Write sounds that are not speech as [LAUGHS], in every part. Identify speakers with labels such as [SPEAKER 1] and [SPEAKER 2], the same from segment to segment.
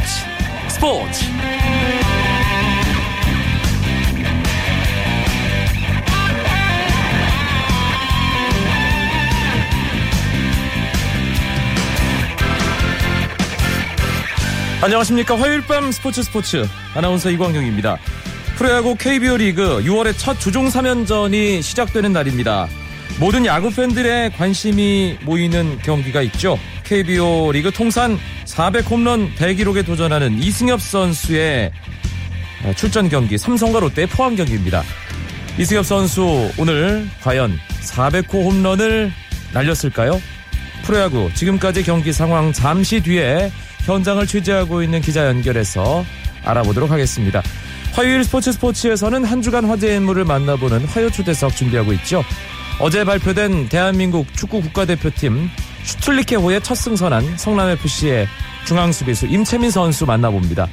[SPEAKER 1] 스포츠. 스포츠. 안녕하십니까. 화요일 밤 스포츠 스포츠. 아나운서 이광경입니다. 프로야구 KBO 리그 6월의 첫 주중 3연전이 시작되는 날입니다. 모든 야구 팬들의 관심이 모이는 경기가 있죠 KBO 리그 통산 400 홈런 대기록에 도전하는 이승엽 선수의 출전 경기 삼성과 롯데 포항 경기입니다. 이승엽 선수 오늘 과연 400호 홈런을 날렸을까요? 프로야구 지금까지 경기 상황 잠시 뒤에 현장을 취재하고 있는 기자 연결해서 알아보도록 하겠습니다. 화요일 스포츠 스포츠에서는 한 주간 화제 인물을 만나보는 화요 초대석 준비하고 있죠. 어제 발표된 대한민국 축구 국가대표팀 슈툴리케호의 첫 승선한 성남FC의 중앙수비수 임채민 선수 만나봅니다.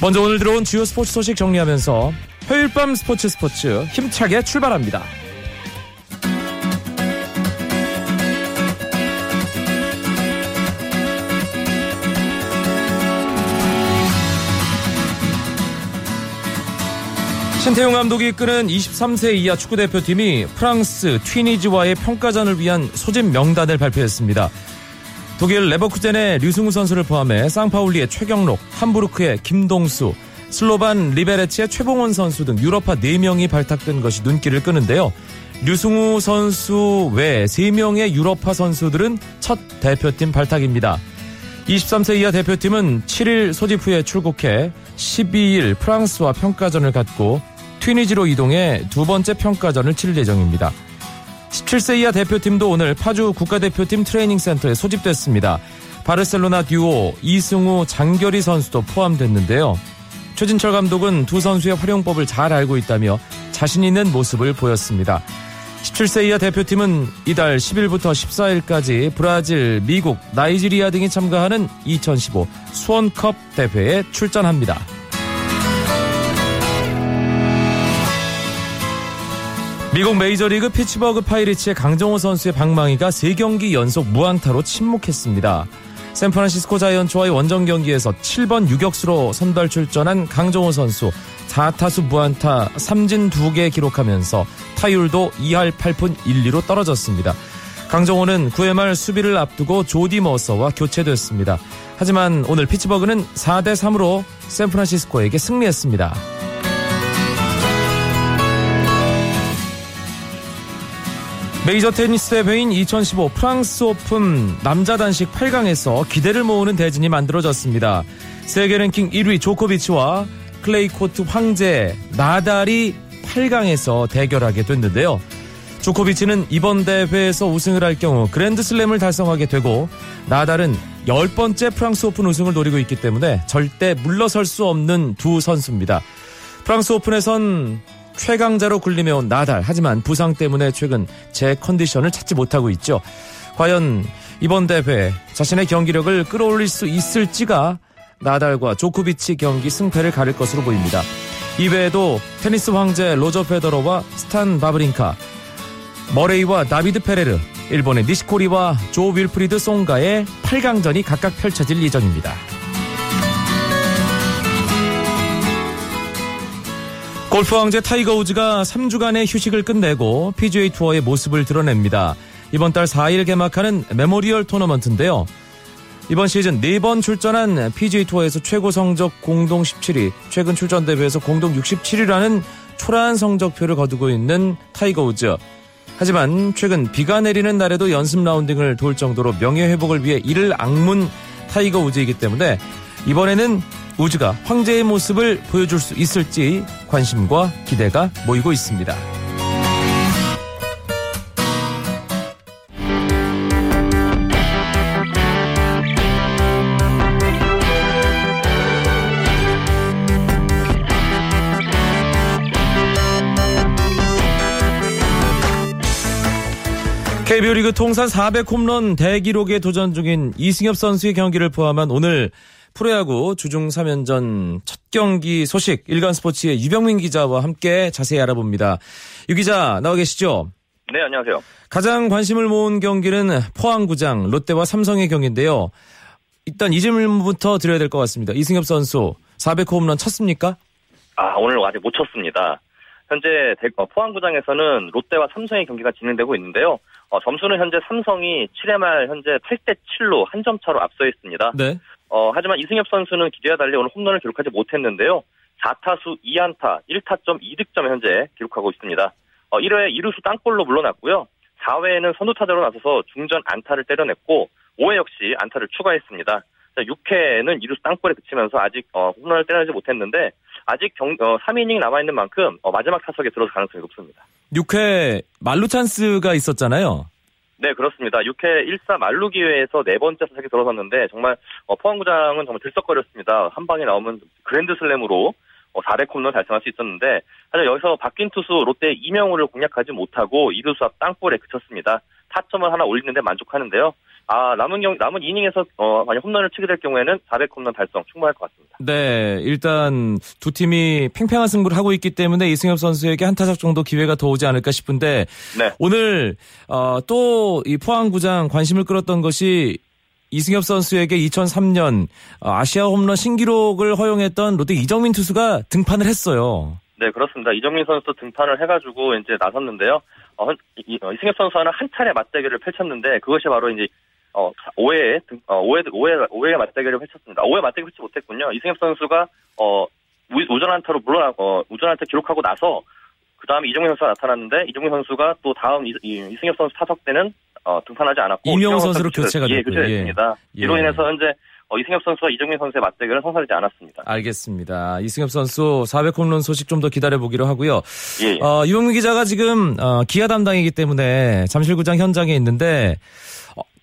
[SPEAKER 1] 먼저 오늘 들어온 주요 스포츠 소식 정리하면서 화요일 밤 스포츠 스포츠 힘차게 출발합니다. 신태용 감독이 이끄는 23세 이하 축구대표팀이 프랑스 튀니지와의 평가전을 위한 소집 명단을 발표했습니다. 독일 레버쿠젠의 류승우 선수를 포함해 쌍파울리의 최경록, 함부르크의 김동수, 슬로반 리베레치의 최봉원 선수 등 유럽파 4명이 발탁된 것이 눈길을 끄는데요. 류승우 선수 외 3명의 유럽파 선수들은 첫 대표팀 발탁입니다. 23세 이하 대표팀은 7일 소집 후에 출국해 12일 프랑스와 평가전을 갖고 튀니지로 이동해 두 번째 평가전을 치를 예정입니다. 17세 이하 대표팀도 오늘 파주 국가대표팀 트레이닝센터에 소집됐습니다. 바르셀로나 듀오 이승우 장결희 선수도 포함됐는데요. 최진철 감독은 두 선수의 활용법을 잘 알고 있다며 자신 있는 모습을 보였습니다. 17세 이하 대표팀은 이달 10일부터 14일까지 브라질, 미국, 나이지리아 등이 참가하는 2015 수원컵 대회에 출전합니다. 미국 메이저리그 피츠버그 파이리츠의 강정호 선수의 방망이가 3경기 연속 무안타로 침묵했습니다. 샌프란시스코 자이언츠와의 원정 경기에서 7번 유격수로 선발 출전한 강정호 선수 4타수 무안타 3진 2개 기록하면서 타율도 2할 8푼 1리로 떨어졌습니다. 강정호는 9회 말 수비를 앞두고 조디 머서와 교체됐습니다. 하지만 오늘 피츠버그는 4대 3으로 샌프란시스코에게 승리했습니다. 메이저 테니스 대회인 2015 프랑스 오픈 남자 단식 8강에서 기대를 모으는 대진이 만들어졌습니다. 세계 랭킹 1위 조코비치와 클레이 코트 황제 나달이 8강에서 대결하게 됐는데요. 조코비치는 이번 대회에서 우승을 할 경우 그랜드슬램을 달성하게 되고 나달은 10번째 프랑스 오픈 우승을 노리고 있기 때문에 절대 물러설 수 없는 두 선수입니다. 프랑스 오픈에선 최강자로 군림해온 나달. 하지만 부상 때문에 최근 제 컨디션을 찾지 못하고 있죠. 과연 이번 대회 자신의 경기력을 끌어올릴 수 있을지가 나달과 조코비치 경기 승패를 가릴 것으로 보입니다. 이외에도 테니스 황제 로저 페더러와 스탄 바브린카, 머레이와 다비드 페레르, 일본의 니시코리와 조 윌프리드 송가의 8강전이 각각 펼쳐질 예정입니다. 골프 황제 타이거 우즈가 3주간의 휴식을 끝내고 PGA 투어에 모습을 드러냅니다. 이번 달 4일 개막하는 메모리얼 토너먼트인데요. 이번 시즌 4번 출전한 PGA 투어에서 최고 성적 공동 17위, 최근 출전 대회에서 공동 67위라는 초라한 성적표를 거두고 있는 타이거 우즈. 하지만 최근 비가 내리는 날에도 연습 라운딩을 돌 정도로 명예 회복을 위해 이를 악문 타이거 우즈이기 때문에 이번에는 우즈가 황제의 모습을 보여줄 수 있을지 관심과 기대가 모이고 있습니다. KBO 리그 통산 400 홈런 대기록에 도전 중인 이승엽 선수의 경기를 포함한 오늘 프로야구 주중 3연전 첫 경기 소식 일간 스포츠의 유병민 기자와 함께 자세히 알아봅니다. 유 기자 나와 계시죠?
[SPEAKER 2] 네, 안녕하세요.
[SPEAKER 1] 가장 관심을 모은 경기는 포항구장 롯데와 삼성의 경기인데요. 일단 이 질문부터 드려야 될 것 같습니다. 이승엽 선수 400호 홈런 쳤습니까?
[SPEAKER 2] 아, 오늘 아직 못 쳤습니다. 현재 어, 포항구장에서는 롯데와 삼성의 경기가 진행되고 있는데요. 어, 점수는 현재 삼성이 7회 말 현재 8대 7로 한 점 차로 앞서 있습니다.
[SPEAKER 1] 네.
[SPEAKER 2] 어, 하지만 이승엽 선수는 기대와 달리 오늘 홈런을 기록하지 못했는데요. 4타수 2안타 1타점 2득점 현재 기록하고 있습니다. 어, 1회 2루수 땅볼로 물러났고요. 4회에는 선두타자로 나서서 중전 안타를 때려냈고 5회 역시 안타를 추가했습니다. 6회에는 2루수 땅볼에 그치면서 아직 어, 홈런을 때려내지 못했는데 아직 경, 어, 3이닝 남아있는 만큼 어, 마지막 타석에 들어올 가능성이 높습니다.
[SPEAKER 1] 6회 말루 찬스가 있었잖아요.
[SPEAKER 2] 네, 그렇습니다. 6회 1사 말루 기회에서 네 번째 타석에 들어섰는데 정말 어, 포항구장은 정말 들썩거렸습니다. 한 방에 나오면 그랜드 슬램으로 어, 400 홈런 달성할 수 있었는데 하지만 여기서 바뀐 투수 롯데 이명우를 공략하지 못하고 2루수 앞 땅볼에 그쳤습니다. 타점을 하나 올리는데 만족하는데요. 아, 남은 경, 남은 이닝에서, 어, 만약 홈런을 치게 될 경우에는 400 홈런 달성 충분할 것 같습니다.
[SPEAKER 1] 네, 일단 두 팀이 팽팽한 승부를 하고 있기 때문에 이승엽 선수에게 한 타석 정도 기회가 더 오지 않을까 싶은데, 네. 오늘, 어, 또 이 포항구장 관심을 끌었던 것이 이승엽 선수에게 2003년 어, 아시아 홈런 신기록을 허용했던 롯데 이정민 투수가 등판을 했어요.
[SPEAKER 2] 네, 그렇습니다. 이정민 선수 등판을 해가지고 이제 나섰는데요. 어, 이, 어, 이승엽 선수와는 한 차례 맞대결을 펼쳤는데 그것이 바로 이제 어, 5회, 어, 5회, 5회, 5회 맞대결을 펼쳤습니다. 5회 맞대결 펼치 못했군요. 이승엽 선수가, 어, 우전 한타로 물러나, 어, 우전 한타 기록하고 나서, 그 다음에 이정민 선수가 나타났는데, 이정민 선수가 또 다음 이, 이, 승엽 선수 타석 때는, 어, 등판하지 않았고.
[SPEAKER 1] 이명호 선수로 교체가 됐고.
[SPEAKER 2] 예, 교체됐습니다. 예. 이로 인해서 현재, 어, 이승엽 선수와 이정민 선수의 맞대결은 성사되지 않았습니다.
[SPEAKER 1] 알겠습니다. 이승엽 선수 400 홈런 소식 좀 더 기다려보기로 하고요. 예, 예. 어, 유영민 기자가 지금, 어, 기아 담당이기 때문에 잠실구장 현장에 있는데,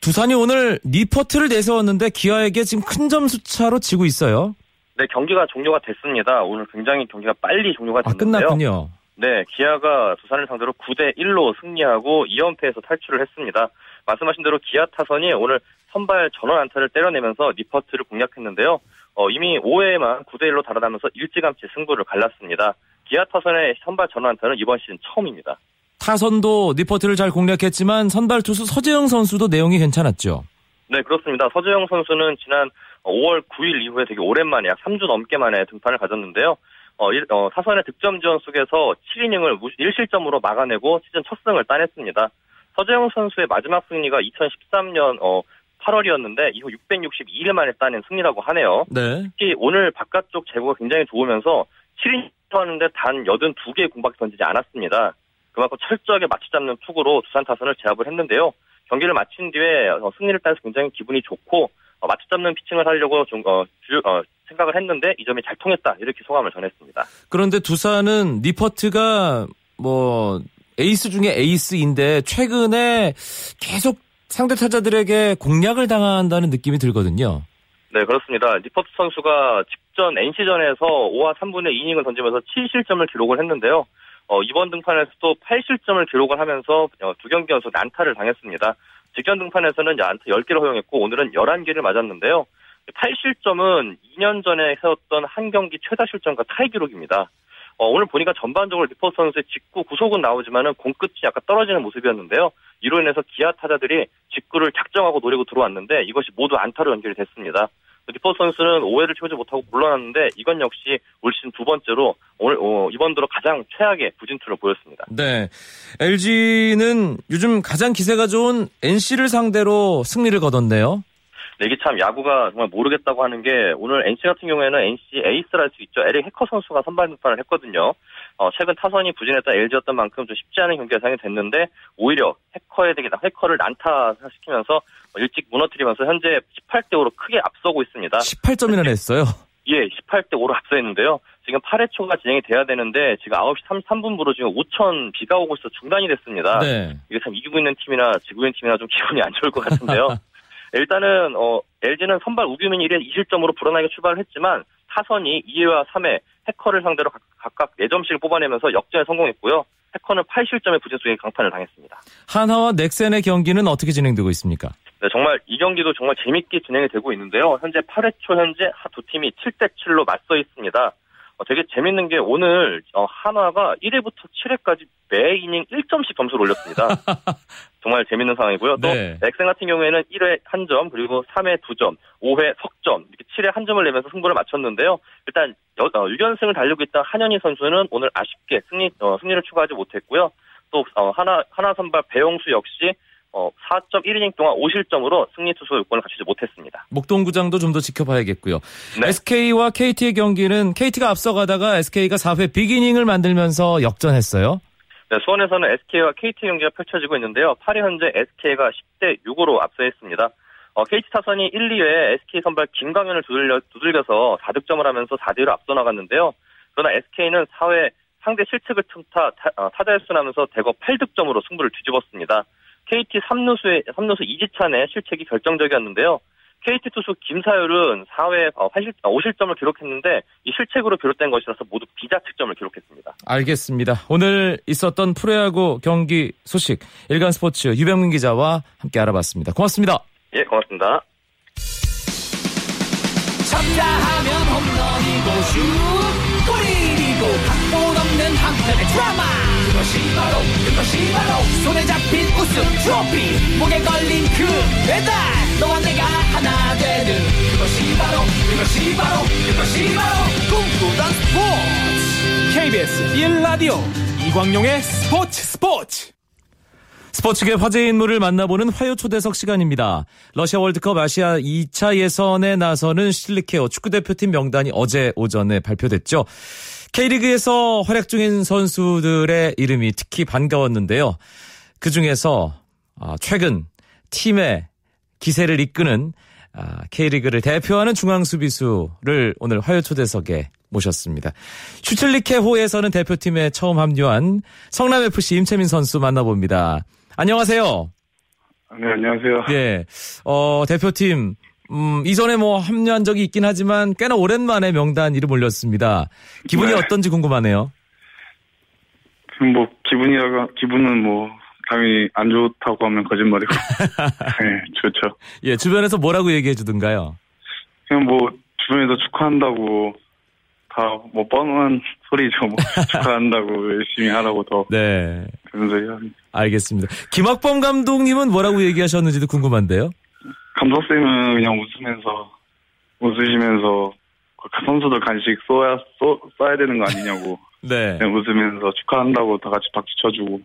[SPEAKER 1] 두산이 오늘 리퍼트를 내세웠는데 기아에게 지금 큰 점수 차로 지고 있어요.
[SPEAKER 2] 네, 경기가 종료가 됐습니다. 오늘 굉장히 경기가 빨리 종료가 아, 됐는데요.
[SPEAKER 1] 아, 끝났군요.
[SPEAKER 2] 네, 기아가 두산을 상대로 9대 1로 승리하고 2연패에서 탈출을 했습니다. 말씀하신 대로 기아 타선이 오늘 선발 전원 안타를 때려내면서 니퍼트를 공략했는데요. 어, 이미 5회에만 9대 1로 달아나면서 일찌감치 승부를 갈랐습니다. 기아 타선의 선발 전원 안타는 이번 시즌 처음입니다.
[SPEAKER 1] 타선도 니퍼트를 잘 공략했지만 선발 투수 서재응 선수도 내용이 괜찮았죠.
[SPEAKER 2] 네, 그렇습니다. 서재영 선수는 지난 5월 9일 이후에 되게 오랜만에 약 3주 넘게 만에 등판을 가졌는데요. 어, 일, 어, 타선의 득점 지원 속에서 7이닝을 1실점으로 막아내고 시즌 첫 승을 따냈습니다. 서재영 선수의 마지막 승리가 2013년 어, 8월이었는데 이후 662일 만에 따낸 승리라고 하네요. 네. 특히 오늘 바깥쪽 제구가 굉장히 좋으면서 7이닝 하는데 단 82개의 공밖에 던지지 않았습니다. 그만큼 철저하게 맞추 잡는 투구로 두산 타선을 제압을 했는데요. 경기를 마친 뒤에 어, 승리를 따서 굉장히 기분이 좋고 어, 맞춰 잡는 피칭을 하려고 좀 어, 주, 어, 생각을 했는데 이 점이 잘 통했다 이렇게 소감을 전했습니다.
[SPEAKER 1] 그런데 두산은 니퍼트가 뭐 에이스 중에 에이스인데 최근에 계속 상대 타자들에게 공략을 당한다는 느낌이 들거든요.
[SPEAKER 2] 네, 그렇습니다. 니퍼트 선수가 직전 NC전에서 5와 3분의 2이닝을 던지면서 7실점을 기록을 했는데요. 어, 이번 등판에서도 8실점을 기록을 하면서 어, 두 경기 연속 난타를 당했습니다. 직전 등판에서는 안타 10개를 허용했고 오늘은 11개를 맞았는데요. 8실점은 2년 전에 세웠던 한 경기 최다 실점과 타이 기록입니다. 어, 오늘 보니까 전반적으로 니퍼트 선수의 직구 구속은 나오지만은 공 끝이 약간 떨어지는 모습이었는데요. 이로 인해서 기아 타자들이 직구를 작정하고 노리고 들어왔는데 이것이 모두 안타로 연결이 됐습니다. 니퍼트 선수는 5회를 채우지 못하고 물러났는데 이건 역시 올 시즌 두 번째로 오늘 어, 이번 들어 가장 최악의 부진투를 보였습니다.
[SPEAKER 1] 네, LG는 요즘 가장 기세가 좋은 NC를 상대로 승리를 거뒀네요.
[SPEAKER 2] 네, 이게 참 야구가 정말 모르겠다고 하는 게 오늘 NC 같은 경우에는 NC 에이스라 할 수 있죠. 에릭 해커 선수가 선발 등판을 했거든요. 어, 최근 타선이 부진했다 LG였던 만큼 좀 쉽지 않은 경기가 상이 됐는데 오히려 해커에 되게 해커를 난타시키면서 일찍 무너뜨리면서 현재 18대 5로 크게 앞서고 있습니다.
[SPEAKER 1] 18점이나 냈어요.
[SPEAKER 2] 예, 18대 5로 앞서 있는데요. 지금 8회 초가 진행이 돼야 되는데 지금 9시 3, 3분부로 지금 5천 비가 오고 있어 중단이 됐습니다. 네. 이게 참 이기고 있는 팀이나 지고 있는 팀이나 좀 기분이 안 좋을 것 같은데요. [LAUGHS] 일단은 어, LG는 선발 우규민 1회 2실점으로 불어나게 출발을 했지만 타선이 2회와 3회 해커를 상대로 각각 4점씩을 뽑아내면서 역전에 성공했고요. 해커는 8실점의 부진 속에 강판을 당했습니다.
[SPEAKER 1] 한화와 넥센의 경기는 어떻게 진행되고 있습니까?
[SPEAKER 2] 네, 정말 이 경기도 정말 재밌게 진행이 되고 있는데요. 현재 8회 초 현재 두 팀이 7대 7로 맞서 있습니다. 어, 되게 재밌는 게 오늘 어, 한화가 1회부터 7회까지 매 이닝 1점씩 점수를 올렸습니다. [LAUGHS] 정말 재밌는 상황이고요. 또
[SPEAKER 1] 네.
[SPEAKER 2] 엑센 같은 경우에는 1회 한 점, 그리고 3회 2점, 5회 석점, 이렇게 7회 한 점을 내면서 승부를 맞췄는데요. 일단 여, 어, 6연승을 달리고 있던 한현희 선수는 오늘 아쉽게 승리 어, 승리를 추가하지 못했고요. 또 어, 하나 하나 선발 배용수 역시 어, 4.1이닝 동안 5실점으로 승리 투수 요건을 갖추지 못했습니다.
[SPEAKER 1] 목동구장도 좀 더 지켜봐야겠고요.
[SPEAKER 2] 네.
[SPEAKER 1] SK와 KT의 경기는 KT가 앞서가다가 SK가 4회 비기닝을 만들면서 역전했어요.
[SPEAKER 2] 네, 수원에서는 SK와 KT 경기가 펼쳐지고 있는데요. 8회 현재 SK가 10대 6으로 앞서 있습니다. 어, KT 타선이 1, 2회에 SK 선발 김광현을 두들려, 두들겨서 4득점을 하면서 4대1로 앞서 나갔는데요. 그러나 SK는 4회 상대 실책을 틈타 타, 어, 타자일수나면서 대거 8득점으로 승부를 뒤집었습니다. KT 3루수의 3루수 이지찬의 실책이 결정적이었는데요. KT 투수 김사율은 4회 80, 5실점을 기록했는데 이 실책으로 비롯된 것이라서 모두 비자책점을 기록했습니다.
[SPEAKER 1] 알겠습니다. 오늘 있었던 프로야구 경기 소식 일간 스포츠 유병민 기자와 함께 알아봤습니다. 고맙습니다.
[SPEAKER 2] 예, 고맙습니다.
[SPEAKER 3] 쳤다 하면 홈런이고 슛 골이고 한편의 드라마 그것이 바로 그것이 바로 손에 잡힌 우승 트로피 목에 걸린 그 배달 너와 내가 하나 되는 그것이 바로 그것이 바로 그것이 바로 꿈꾸던 스포츠 KBS 1라디오 이광용의 스포츠 스포츠
[SPEAKER 1] 스포츠계 화제 인물을 만나보는 화요 초대석 시간입니다. 러시아 월드컵 아시아 2차 예선에 나서는 실리케어 축구대표팀 명단이 어제 오전에 발표됐죠. K리그에서 활약 중인 선수들의 이름이 특히 반가웠는데요. 그 중에서 아, 최근 팀의 기세를 이끄는 아, K리그를 대표하는 중앙수비수를 오늘 화요 초대석에 모셨습니다. 슈틸리케호에서는 대표팀에 처음 합류한 성남FC 임채민 선수 만나봅니다. 안녕하세요.
[SPEAKER 4] 네, 안녕하세요.
[SPEAKER 1] 예, 어, 대표팀, 음, 이전에 뭐 합류한 적이 있긴 하지만 꽤나 오랜만에 명단 이름 올렸습니다. 기분이
[SPEAKER 4] 네.
[SPEAKER 1] 어떤지 궁금하네요.
[SPEAKER 4] 뭐 기분이라가 기분은 뭐 당연히 안 좋다고 하면 거짓말이고. [LAUGHS] 네, 좋죠.
[SPEAKER 1] 예, 주변에서 뭐라고 얘기해 주던가요?
[SPEAKER 4] 그냥 뭐 주변에서 축하한다고 다 뭐 뻔한 소리죠. 뭐 [LAUGHS] 축하한다고 열심히 하라고 더
[SPEAKER 1] 네,
[SPEAKER 4] 그런 소리 합니다.
[SPEAKER 1] 알겠습니다. 김학범 감독님은 뭐라고 얘기하셨는지도 궁금한데요.
[SPEAKER 4] 감독쌤은 그냥 웃으면서 웃으시면서 그 선수들 간식 쏘야 쏘, 쏴야 되는 거 아니냐고 [LAUGHS]
[SPEAKER 1] 네.
[SPEAKER 4] 그냥 웃으면서 축하한다고 다 같이 박수 쳐주고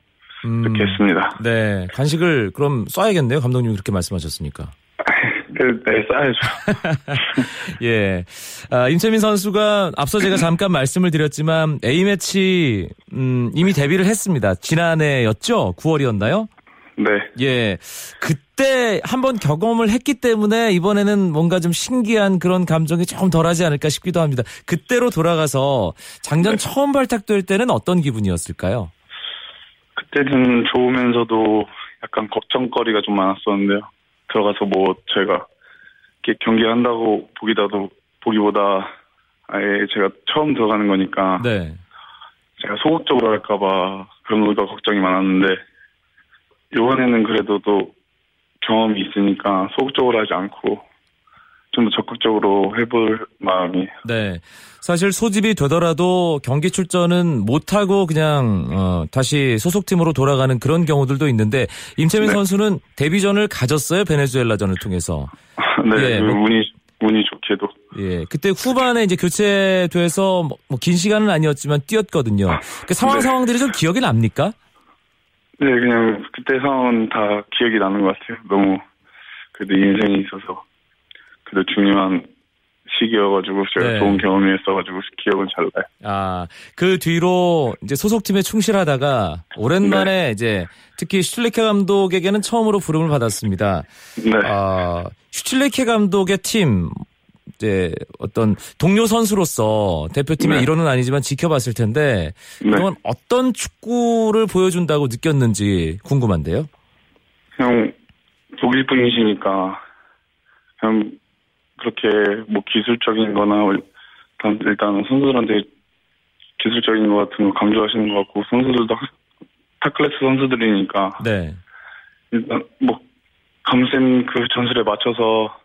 [SPEAKER 1] 음,
[SPEAKER 4] 이렇게 했습니다.
[SPEAKER 1] 네, 간식을 그럼 쏴야겠네요. 감독님이 그렇게 말씀하셨으니까. [LAUGHS]
[SPEAKER 4] 그, 네, 쏴야죠. [LAUGHS]
[SPEAKER 1] 예. 아, 임채민 선수가 앞서 제가 잠깐 말씀을 드렸지만 A매치, 음, 이미 데뷔를 했습니다. 지난해였죠? 9월이었나요?
[SPEAKER 4] 네.
[SPEAKER 1] 예. 그때 한번 경험을 했기 때문에 이번에는 뭔가 좀 신기한 그런 감정이 조금 덜하지 않을까 싶기도 합니다. 그때로 돌아가서 작년
[SPEAKER 4] 네.
[SPEAKER 1] 처음 발탁될 때는 어떤 기분이었을까요?
[SPEAKER 4] 그때는 좋으면서도 약간 걱정거리가 좀 많았었는데요. 들어가서 뭐 제가 이렇게 경기한다고 보기다도 보기보다 아예 제가 처음 들어가는 거니까
[SPEAKER 1] 네.
[SPEAKER 4] 제가 소극적으로 할까봐 그런 거가 걱정이 많았는데 이번에는 그래도 또 경험이 있으니까 소극적으로 하지 않고 좀 더 적극적으로 해볼 마음이
[SPEAKER 1] 네. 사실 소집이 되더라도 경기 출전은 못하고 그냥, 어, 다시 소속팀으로 돌아가는 그런 경우들도 있는데, 임채민
[SPEAKER 4] 네.
[SPEAKER 1] 선수는 데뷔전을 가졌어요. 베네수엘라전을 통해서. [LAUGHS]
[SPEAKER 4] 네
[SPEAKER 1] 예,
[SPEAKER 4] 그
[SPEAKER 1] 뭐-
[SPEAKER 4] 운이 운이 좋게도
[SPEAKER 1] 예. 그때 후반에 이제 교체돼서 뭐 긴 시간은 아니었지만 뛰었거든요. 그 상황
[SPEAKER 4] 네.
[SPEAKER 1] 상황들이 좀 기억이 납니까?
[SPEAKER 4] 네 그냥 그때 상황은 다 기억이 나는 것 같아요. 너무 그래도 인생에 있어서 그래도 중요한 시기여가지고 제가
[SPEAKER 1] 네.
[SPEAKER 4] 좋은 경험이었어가지고 기억은 잘 나요.
[SPEAKER 1] 아, 그 뒤로 이제 소속팀에 충실하다가 오랜만에 이제 특히 슈틸레케 감독에게는 처음으로 부름을 받았습니다.
[SPEAKER 4] 네.
[SPEAKER 1] 아, 슈틸레케 감독의 팀 이제 어떤 동료 선수로서 대표팀의
[SPEAKER 4] 네.
[SPEAKER 1] 일원은 아니지만 지켜봤을 텐데
[SPEAKER 4] 네.
[SPEAKER 1] 그동안 어떤 축구를 보여준다고 느꼈는지 궁금한데요.
[SPEAKER 4] 그냥 독일 분이시니까 그냥 그렇게 뭐 기술적인 거나 일단, 일단 선수들한테 기술적인 거 같은 거 강조하시는 것 같고 선수들도 하- 탑클래스 선수들이니까
[SPEAKER 1] 네.
[SPEAKER 4] 일단 뭐 감쌤 그 전술에 맞춰서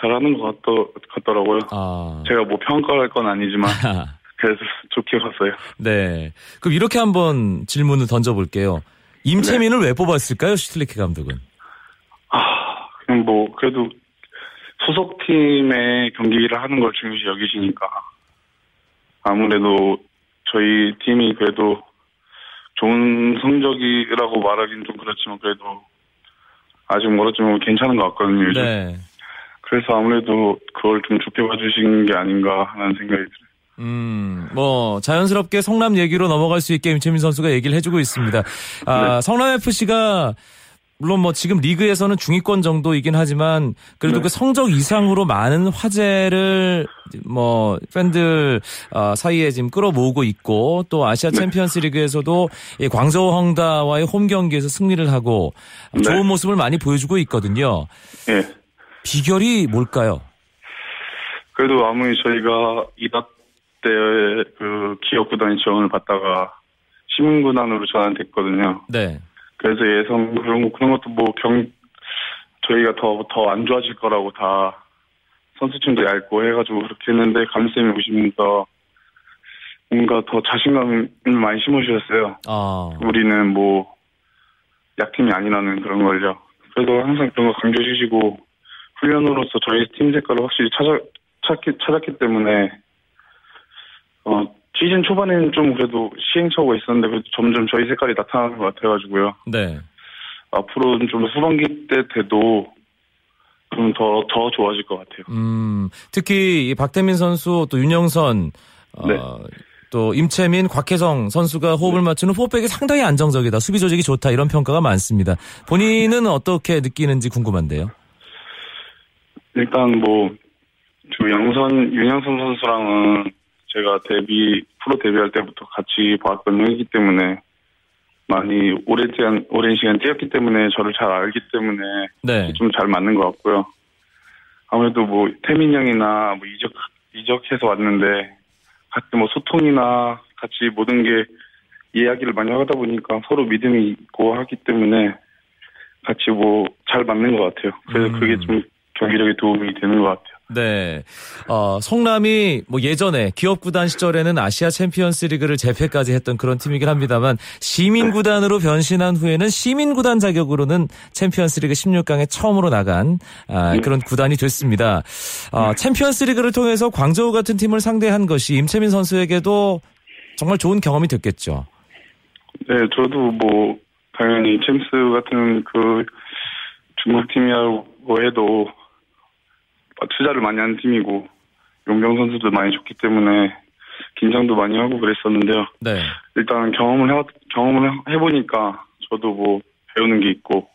[SPEAKER 4] 잘하는 것 같더, 같더 라고요.
[SPEAKER 1] 아.
[SPEAKER 4] 제가 뭐 평가할 건 아니지만 [LAUGHS] 그래서 좋게 봤어요.
[SPEAKER 1] 네. 그럼 이렇게 한번 질문을 던져볼게요. 임채민을 왜 뽑았을까요, 슈틸리케 감독은?
[SPEAKER 4] 아, 그냥 뭐, 그래도 소속팀의 경기를 하는 걸 중요시 여기시니까. 아무래도 저희 팀이 그래도 좋은 성적이라고 말하기는 좀 그렇지만 그래도 아직 멀었지만 괜찮은 것 같거든요, 요즘.
[SPEAKER 1] 네.
[SPEAKER 4] 그래서 아무래도 그걸 좀 좋게 봐주신 게 아닌가 하는 생각이 들어요.
[SPEAKER 1] 음, 뭐, 자연스럽게 성남 얘기로 넘어갈 수 있게 임채민 선수가 얘기를 해주고 있습니다. 아,
[SPEAKER 4] 네.
[SPEAKER 1] 성남FC가, 물론 뭐 지금 리그에서는 중위권 정도이긴 하지만, 그래도
[SPEAKER 4] 네.
[SPEAKER 1] 그 성적 이상으로 많은 화제를, 뭐, 팬들 어, 사이에 지금 끌어모으고 있고, 또 아시아
[SPEAKER 4] 네.
[SPEAKER 1] 챔피언스 리그에서도 이 광저우 헝다와의 홈 경기에서 승리를 하고,
[SPEAKER 4] 네.
[SPEAKER 1] 좋은 모습을 많이 보여주고 있거든요.
[SPEAKER 4] 예.
[SPEAKER 1] 비결이 뭘까요?
[SPEAKER 4] 그래도 아무리 저희가 이다 때그 기업 구단이 지원을 받다가 시민 구단으로 전환됐거든요.
[SPEAKER 1] 네.
[SPEAKER 4] 그래서 예상 그런 거 그런 것도 뭐 경 저희가 더 더 안 좋아질 거라고 다 선수층도 얇고 해가지고 그렇게 했는데 감쌤이 오시면서 뭔가 더 자신감을 많이 심어주셨어요.
[SPEAKER 1] 아,
[SPEAKER 4] 우리는 뭐 약팀이 아니라는 그런 걸요. 그래도 항상 그런 거 강조해 주시고 훈련으로서 저희 팀 색깔을 확실히 찾아 찾기 찾았기 때문에 어 시즌 초반에는 좀 그래도 시행착오가 있었는데 그래도 점점 저희 색깔이 나타나는 것 같아가지고요.
[SPEAKER 1] 네.
[SPEAKER 4] 앞으로는 좀 후반기 때 돼도 좀 더 더 좋아질 것 같아요.
[SPEAKER 1] 음, 특히 이 박태민 선수 또 윤영선 어,
[SPEAKER 4] 네.
[SPEAKER 1] 또 임채민, 곽혜성 선수가 호흡을 맞추는 포백이 상당히 안정적이다. 수비 조직이 좋다. 이런 평가가 많습니다. 본인은 어떻게 느끼는지 궁금한데요.
[SPEAKER 4] 일단 뭐, 저 양선, 윤양선 선수랑은 제가 데뷔, 프로 데뷔할 때부터 같이 봤던 형이기 때문에 많이 오랜, 오랜 시간 뛰었기 때문에 저를 잘 알기 때문에
[SPEAKER 1] 네.
[SPEAKER 4] 좀 잘 맞는 것 같고요. 아무래도 뭐, 태민 형이나 뭐 이적, 이적해서 왔는데 같이 뭐 소통이나 같이 모든 게 이야기를 많이 하다 보니까 서로 믿음이 있고 하기 때문에 같이 뭐 잘 맞는 것 같아요. 그래서
[SPEAKER 1] 음.
[SPEAKER 4] 그게 좀 경기력에 도움이 되는 것 같아요.
[SPEAKER 1] 네. 어, 성남이 뭐 예전에 기업 구단 시절에는 아시아 챔피언스 리그를 제패까지 했던 그런 팀이긴 합니다만 시민 구단으로 변신한 후에는 시민 구단 자격으로는 챔피언스 리그 16강에 처음으로 나간 아, 그런 구단이 됐습니다. 어, 챔피언스 리그를 통해서 광저우 같은 팀을 상대한 것이 임채민 선수에게도 정말 좋은 경험이 됐겠죠.
[SPEAKER 4] 네, 저도 뭐 당연히 챔스 같은 그 중국 팀이라고 해도 투자를 많이 하는 팀이고 용병 선수도 많이 좋기 때문에 긴장도 많이 하고 그랬었는데요.
[SPEAKER 1] 네.
[SPEAKER 4] 일단 경험을 해 경험을 해보니까 저도 뭐 배우는 게 있고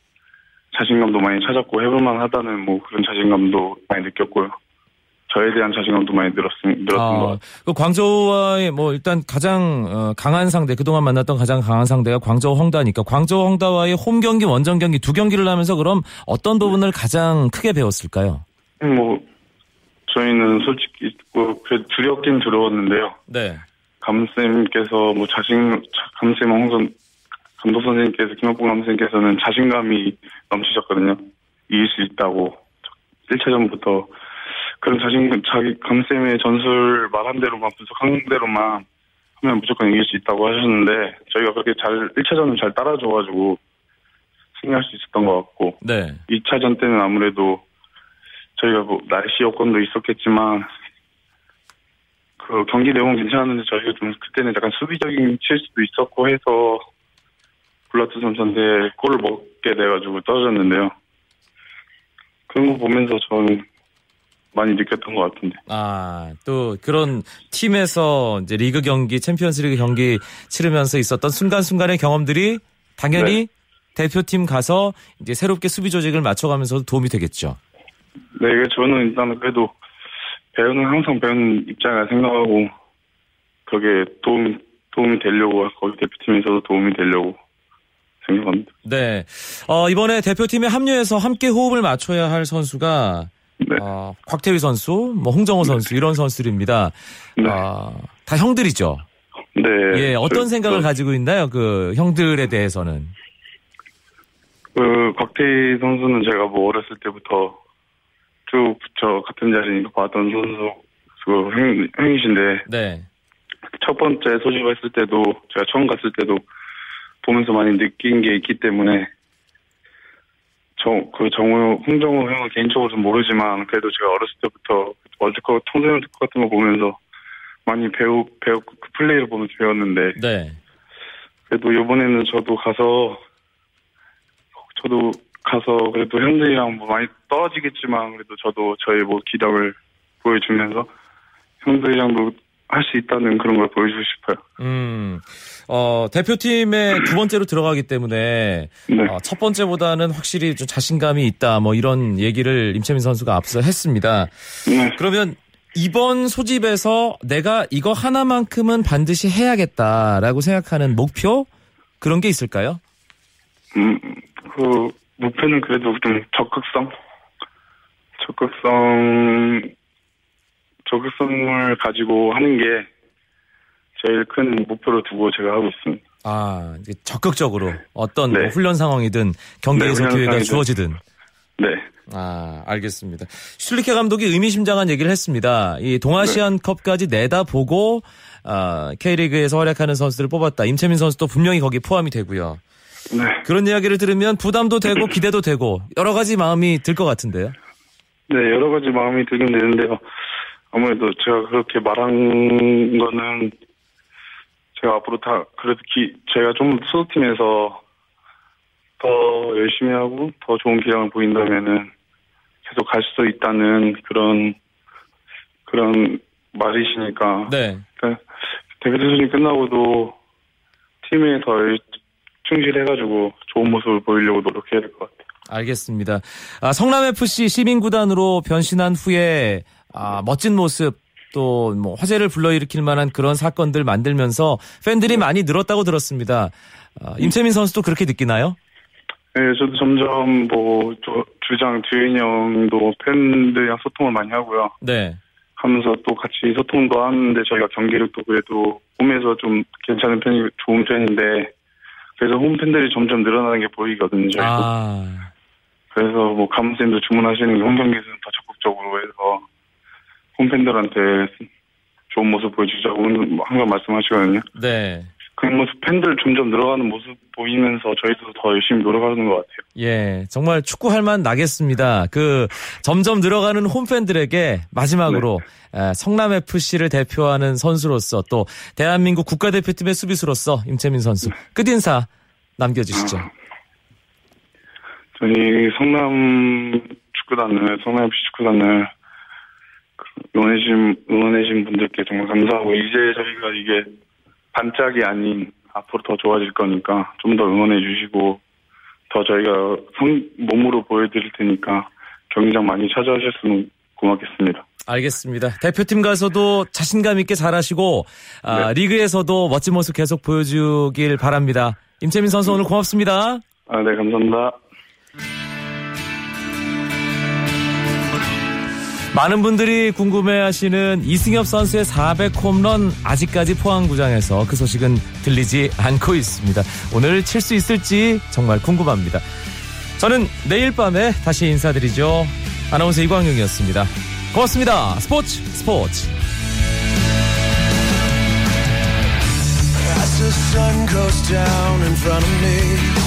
[SPEAKER 4] 자신감도 많이 찾았고 해볼만 하다는 뭐 그런 자신감도 많이 느꼈고요. 저에 대한 자신감도 많이 늘었음, 늘었던 것
[SPEAKER 1] 아,
[SPEAKER 4] 같아요.
[SPEAKER 1] 그 광저우와의 뭐 일단 가장 어, 강한 상대 그동안 만났던 가장 강한 상대가 광저우 헝다니까 광저우 헝다와의 홈 경기 원정 경기 두 경기를 하면서 그럼 어떤 부분을 가장 크게 배웠을까요?
[SPEAKER 4] 뭐 저희는 솔직히 뭐 그래 두렵긴 두려웠는데요.
[SPEAKER 1] 네.
[SPEAKER 4] 감쌤께서 뭐 자신 감쌤 항상 감독 선생님께서 김학봉 감독님께서는 자신감이 넘치셨거든요. 이길 수 있다고 1차전부터 그런 자신 자기 감쌤의 전술 말한 대로만 분석한 대로만 하면 무조건 이길 수 있다고 하셨는데 저희가 그렇게 잘 1차전은 잘 따라줘가지고 승리할 수 있었던 것 같고
[SPEAKER 1] 네.
[SPEAKER 4] 2차전 때는 아무래도 저희가 뭐 날씨 여건도 있었겠지만 그 경기 내용은 괜찮았는데 저희가 좀 그때는 약간 수비적인 실수도 있었고 해서 블라트 선수한테 골을 먹게 돼가지고 떨어졌는데요. 그런 거 보면서 저는 많이 느꼈던 것 같은데.
[SPEAKER 1] 아, 또 그런 팀에서 이제 리그 경기, 챔피언스 리그 경기 치르면서 있었던 순간순간의 경험들이 당연히 대표팀 가서 이제 새롭게 수비 조직을 맞춰가면서 도움이 되겠죠.
[SPEAKER 4] 네, 이게 저는 일단 그래도 배우는 항상 배우는 입장이라 생각하고 그게 도움이 도움이 되려고 거기 대표팀에서도 도움이 되려고 생각합니다.
[SPEAKER 1] 네. 어, 이번에 대표팀에 합류해서 함께 호흡을 맞춰야 할 선수가
[SPEAKER 4] 네,
[SPEAKER 1] 어, 곽태휘 선수, 뭐 홍정호 선수 이런 선수들입니다.
[SPEAKER 4] 네.
[SPEAKER 1] 어, 다 형들이죠.
[SPEAKER 4] 네.
[SPEAKER 1] 예, 어떤
[SPEAKER 4] 저-
[SPEAKER 1] 생각을
[SPEAKER 4] 저-
[SPEAKER 1] 가지고 있나요? 그 형들에 대해서는.
[SPEAKER 4] 그 곽태희 선수는 제가 뭐 어렸을 때부터 쭉저 같은 자리니까 봤던 선수 그 형, 형이신데
[SPEAKER 1] 네.
[SPEAKER 4] 첫 번째 소집했을 때도 제가 처음 갔을 때도 보면서 많이 느낀 게 있기 때문에 저그 정우 홍정우 형은 개인적으로 좀 모르지만 그래도 제가 어렸을 때부터 월드컵 축구 같은 거 보면서 많이 배우 배우 그 플레이를 보면서 배웠는데
[SPEAKER 1] 네.
[SPEAKER 4] 그래도 이번에는 저도 가서 저도 가서 그래도 형들이랑 뭐 많이 떨어지겠지만 그래도 저도 저의 뭐 기력을 보여주면서 형들이랑도 할 수 있다는 그런 걸 보여주고 싶어요.
[SPEAKER 1] 음, 어, 대표팀에 두 번째로 들어가기 때문에
[SPEAKER 4] 네.
[SPEAKER 1] 어, 첫 번째보다는 확실히 좀 자신감이 있다. 뭐 이런 얘기를 임채민 선수가 앞서 했습니다.
[SPEAKER 4] 네.
[SPEAKER 1] 그러면 이번 소집에서 내가 이거 하나만큼은 반드시 해야겠다라고 생각하는 목표 그런 게 있을까요?
[SPEAKER 4] 음, 그 목표는 그래도 좀 적극성, 적극성, 적극성을 가지고 하는 게 제일 큰 목표로 두고 제가 하고 있습니다.
[SPEAKER 1] 아, 적극적으로 어떤
[SPEAKER 4] 네.
[SPEAKER 1] 뭐 훈련 상황이든 경기에서
[SPEAKER 4] 네,
[SPEAKER 1] 기회가
[SPEAKER 4] 상황이든.
[SPEAKER 1] 주어지든.
[SPEAKER 4] 네,
[SPEAKER 1] 아, 알겠습니다. 슐리케 감독이 의미심장한 얘기를 했습니다. 이 동아시안컵까지 내다보고 아, K리그에서 활약하는 선수들을 뽑았다. 임채민 선수도 분명히 거기 포함이 되고요.
[SPEAKER 4] 네,
[SPEAKER 1] 그런 이야기를 들으면 부담도 되고 기대도 되고 여러 가지 마음이 들 것 같은데요.
[SPEAKER 4] 네 여러 가지 마음이 들긴 되는데요. 아무래도 제가 그렇게 말한 거는 제가 앞으로 다 그래도 기, 제가 좀 소속팀에서 더 열심히 하고 더 좋은 기량을 보인다면은 계속 갈수 있다는 그런 그런 말이시니까
[SPEAKER 1] 네.
[SPEAKER 4] 그러니까 대회 대전이 끝나고도 팀에 더 충실해가지고 좋은 모습을 보이려고 노력해야 될 것 같아요.
[SPEAKER 1] 알겠습니다. 아, 성남FC 시민구단으로 변신한 후에 아, 멋진 모습 또 뭐 화제를 불러일으킬 만한 그런 사건들 만들면서 팬들이 많이 늘었다고 들었습니다. 아, 임채민 선수도 그렇게 느끼나요?
[SPEAKER 4] 네, 저도 점점 뭐 저, 주장 듀엔이 형도 팬들이랑 소통을 많이 하고요.
[SPEAKER 1] 네.
[SPEAKER 4] 하면서 또 같이 소통도 하는데 저희가 경기력도 그래도 홈에서 좀 괜찮은 편이 좋은 편인데 그래서 홈 팬들이 점점 늘어나는 게 보이거든요.
[SPEAKER 1] 아,
[SPEAKER 4] 그래서 뭐 감독님도 주문하시는 게 홈경기에서는 더 적극적으로 해서 홈 팬들한테 좋은 모습 보여주자고 항상 말씀하시거든요.
[SPEAKER 1] 네.
[SPEAKER 4] 그 모습 팬들 점점 늘어가는 모습 보이면서 저희도 더 열심히 노력하는 것 같아요.
[SPEAKER 1] 예, 정말 축구할 만 나겠습니다. 그 점점 늘어가는 홈팬들에게 마지막으로 에, 성남 FC를 대표하는 선수로서 또 대한민국 국가대표팀의 수비수로서 임채민 선수 끝 인사 남겨주시죠.
[SPEAKER 4] 저희 성남 축구단을 성남 FC 축구단을 그 응원해주신 응원해주신 분들께 정말 감사하고 이제 저희가 이게 반짝이 아닌 앞으로 더 좋아질 거니까 좀 더 응원해 주시고 더 저희가 성, 몸으로 보여드릴 테니까 경기장 많이 찾아주셨으면 고맙겠습니다.
[SPEAKER 1] 알겠습니다. 대표팀 가서도 자신감 있게 잘하시고 아, 리그에서도 멋진 모습 계속 보여주길 바랍니다. 임채민 선수 오늘 고맙습니다.
[SPEAKER 4] 아, 네, 감사합니다.
[SPEAKER 1] 많은 분들이 궁금해하시는 이승엽 선수의 400 홈런 아직까지 포항구장에서 그 소식은 들리지 않고 있습니다. 오늘 칠 수 있을지 정말 궁금합니다. 저는 내일 밤에 다시 인사드리죠. 아나운서 이광용이었습니다. 고맙습니다. 스포츠 스포츠.
[SPEAKER 5] The sun goes down in front of me.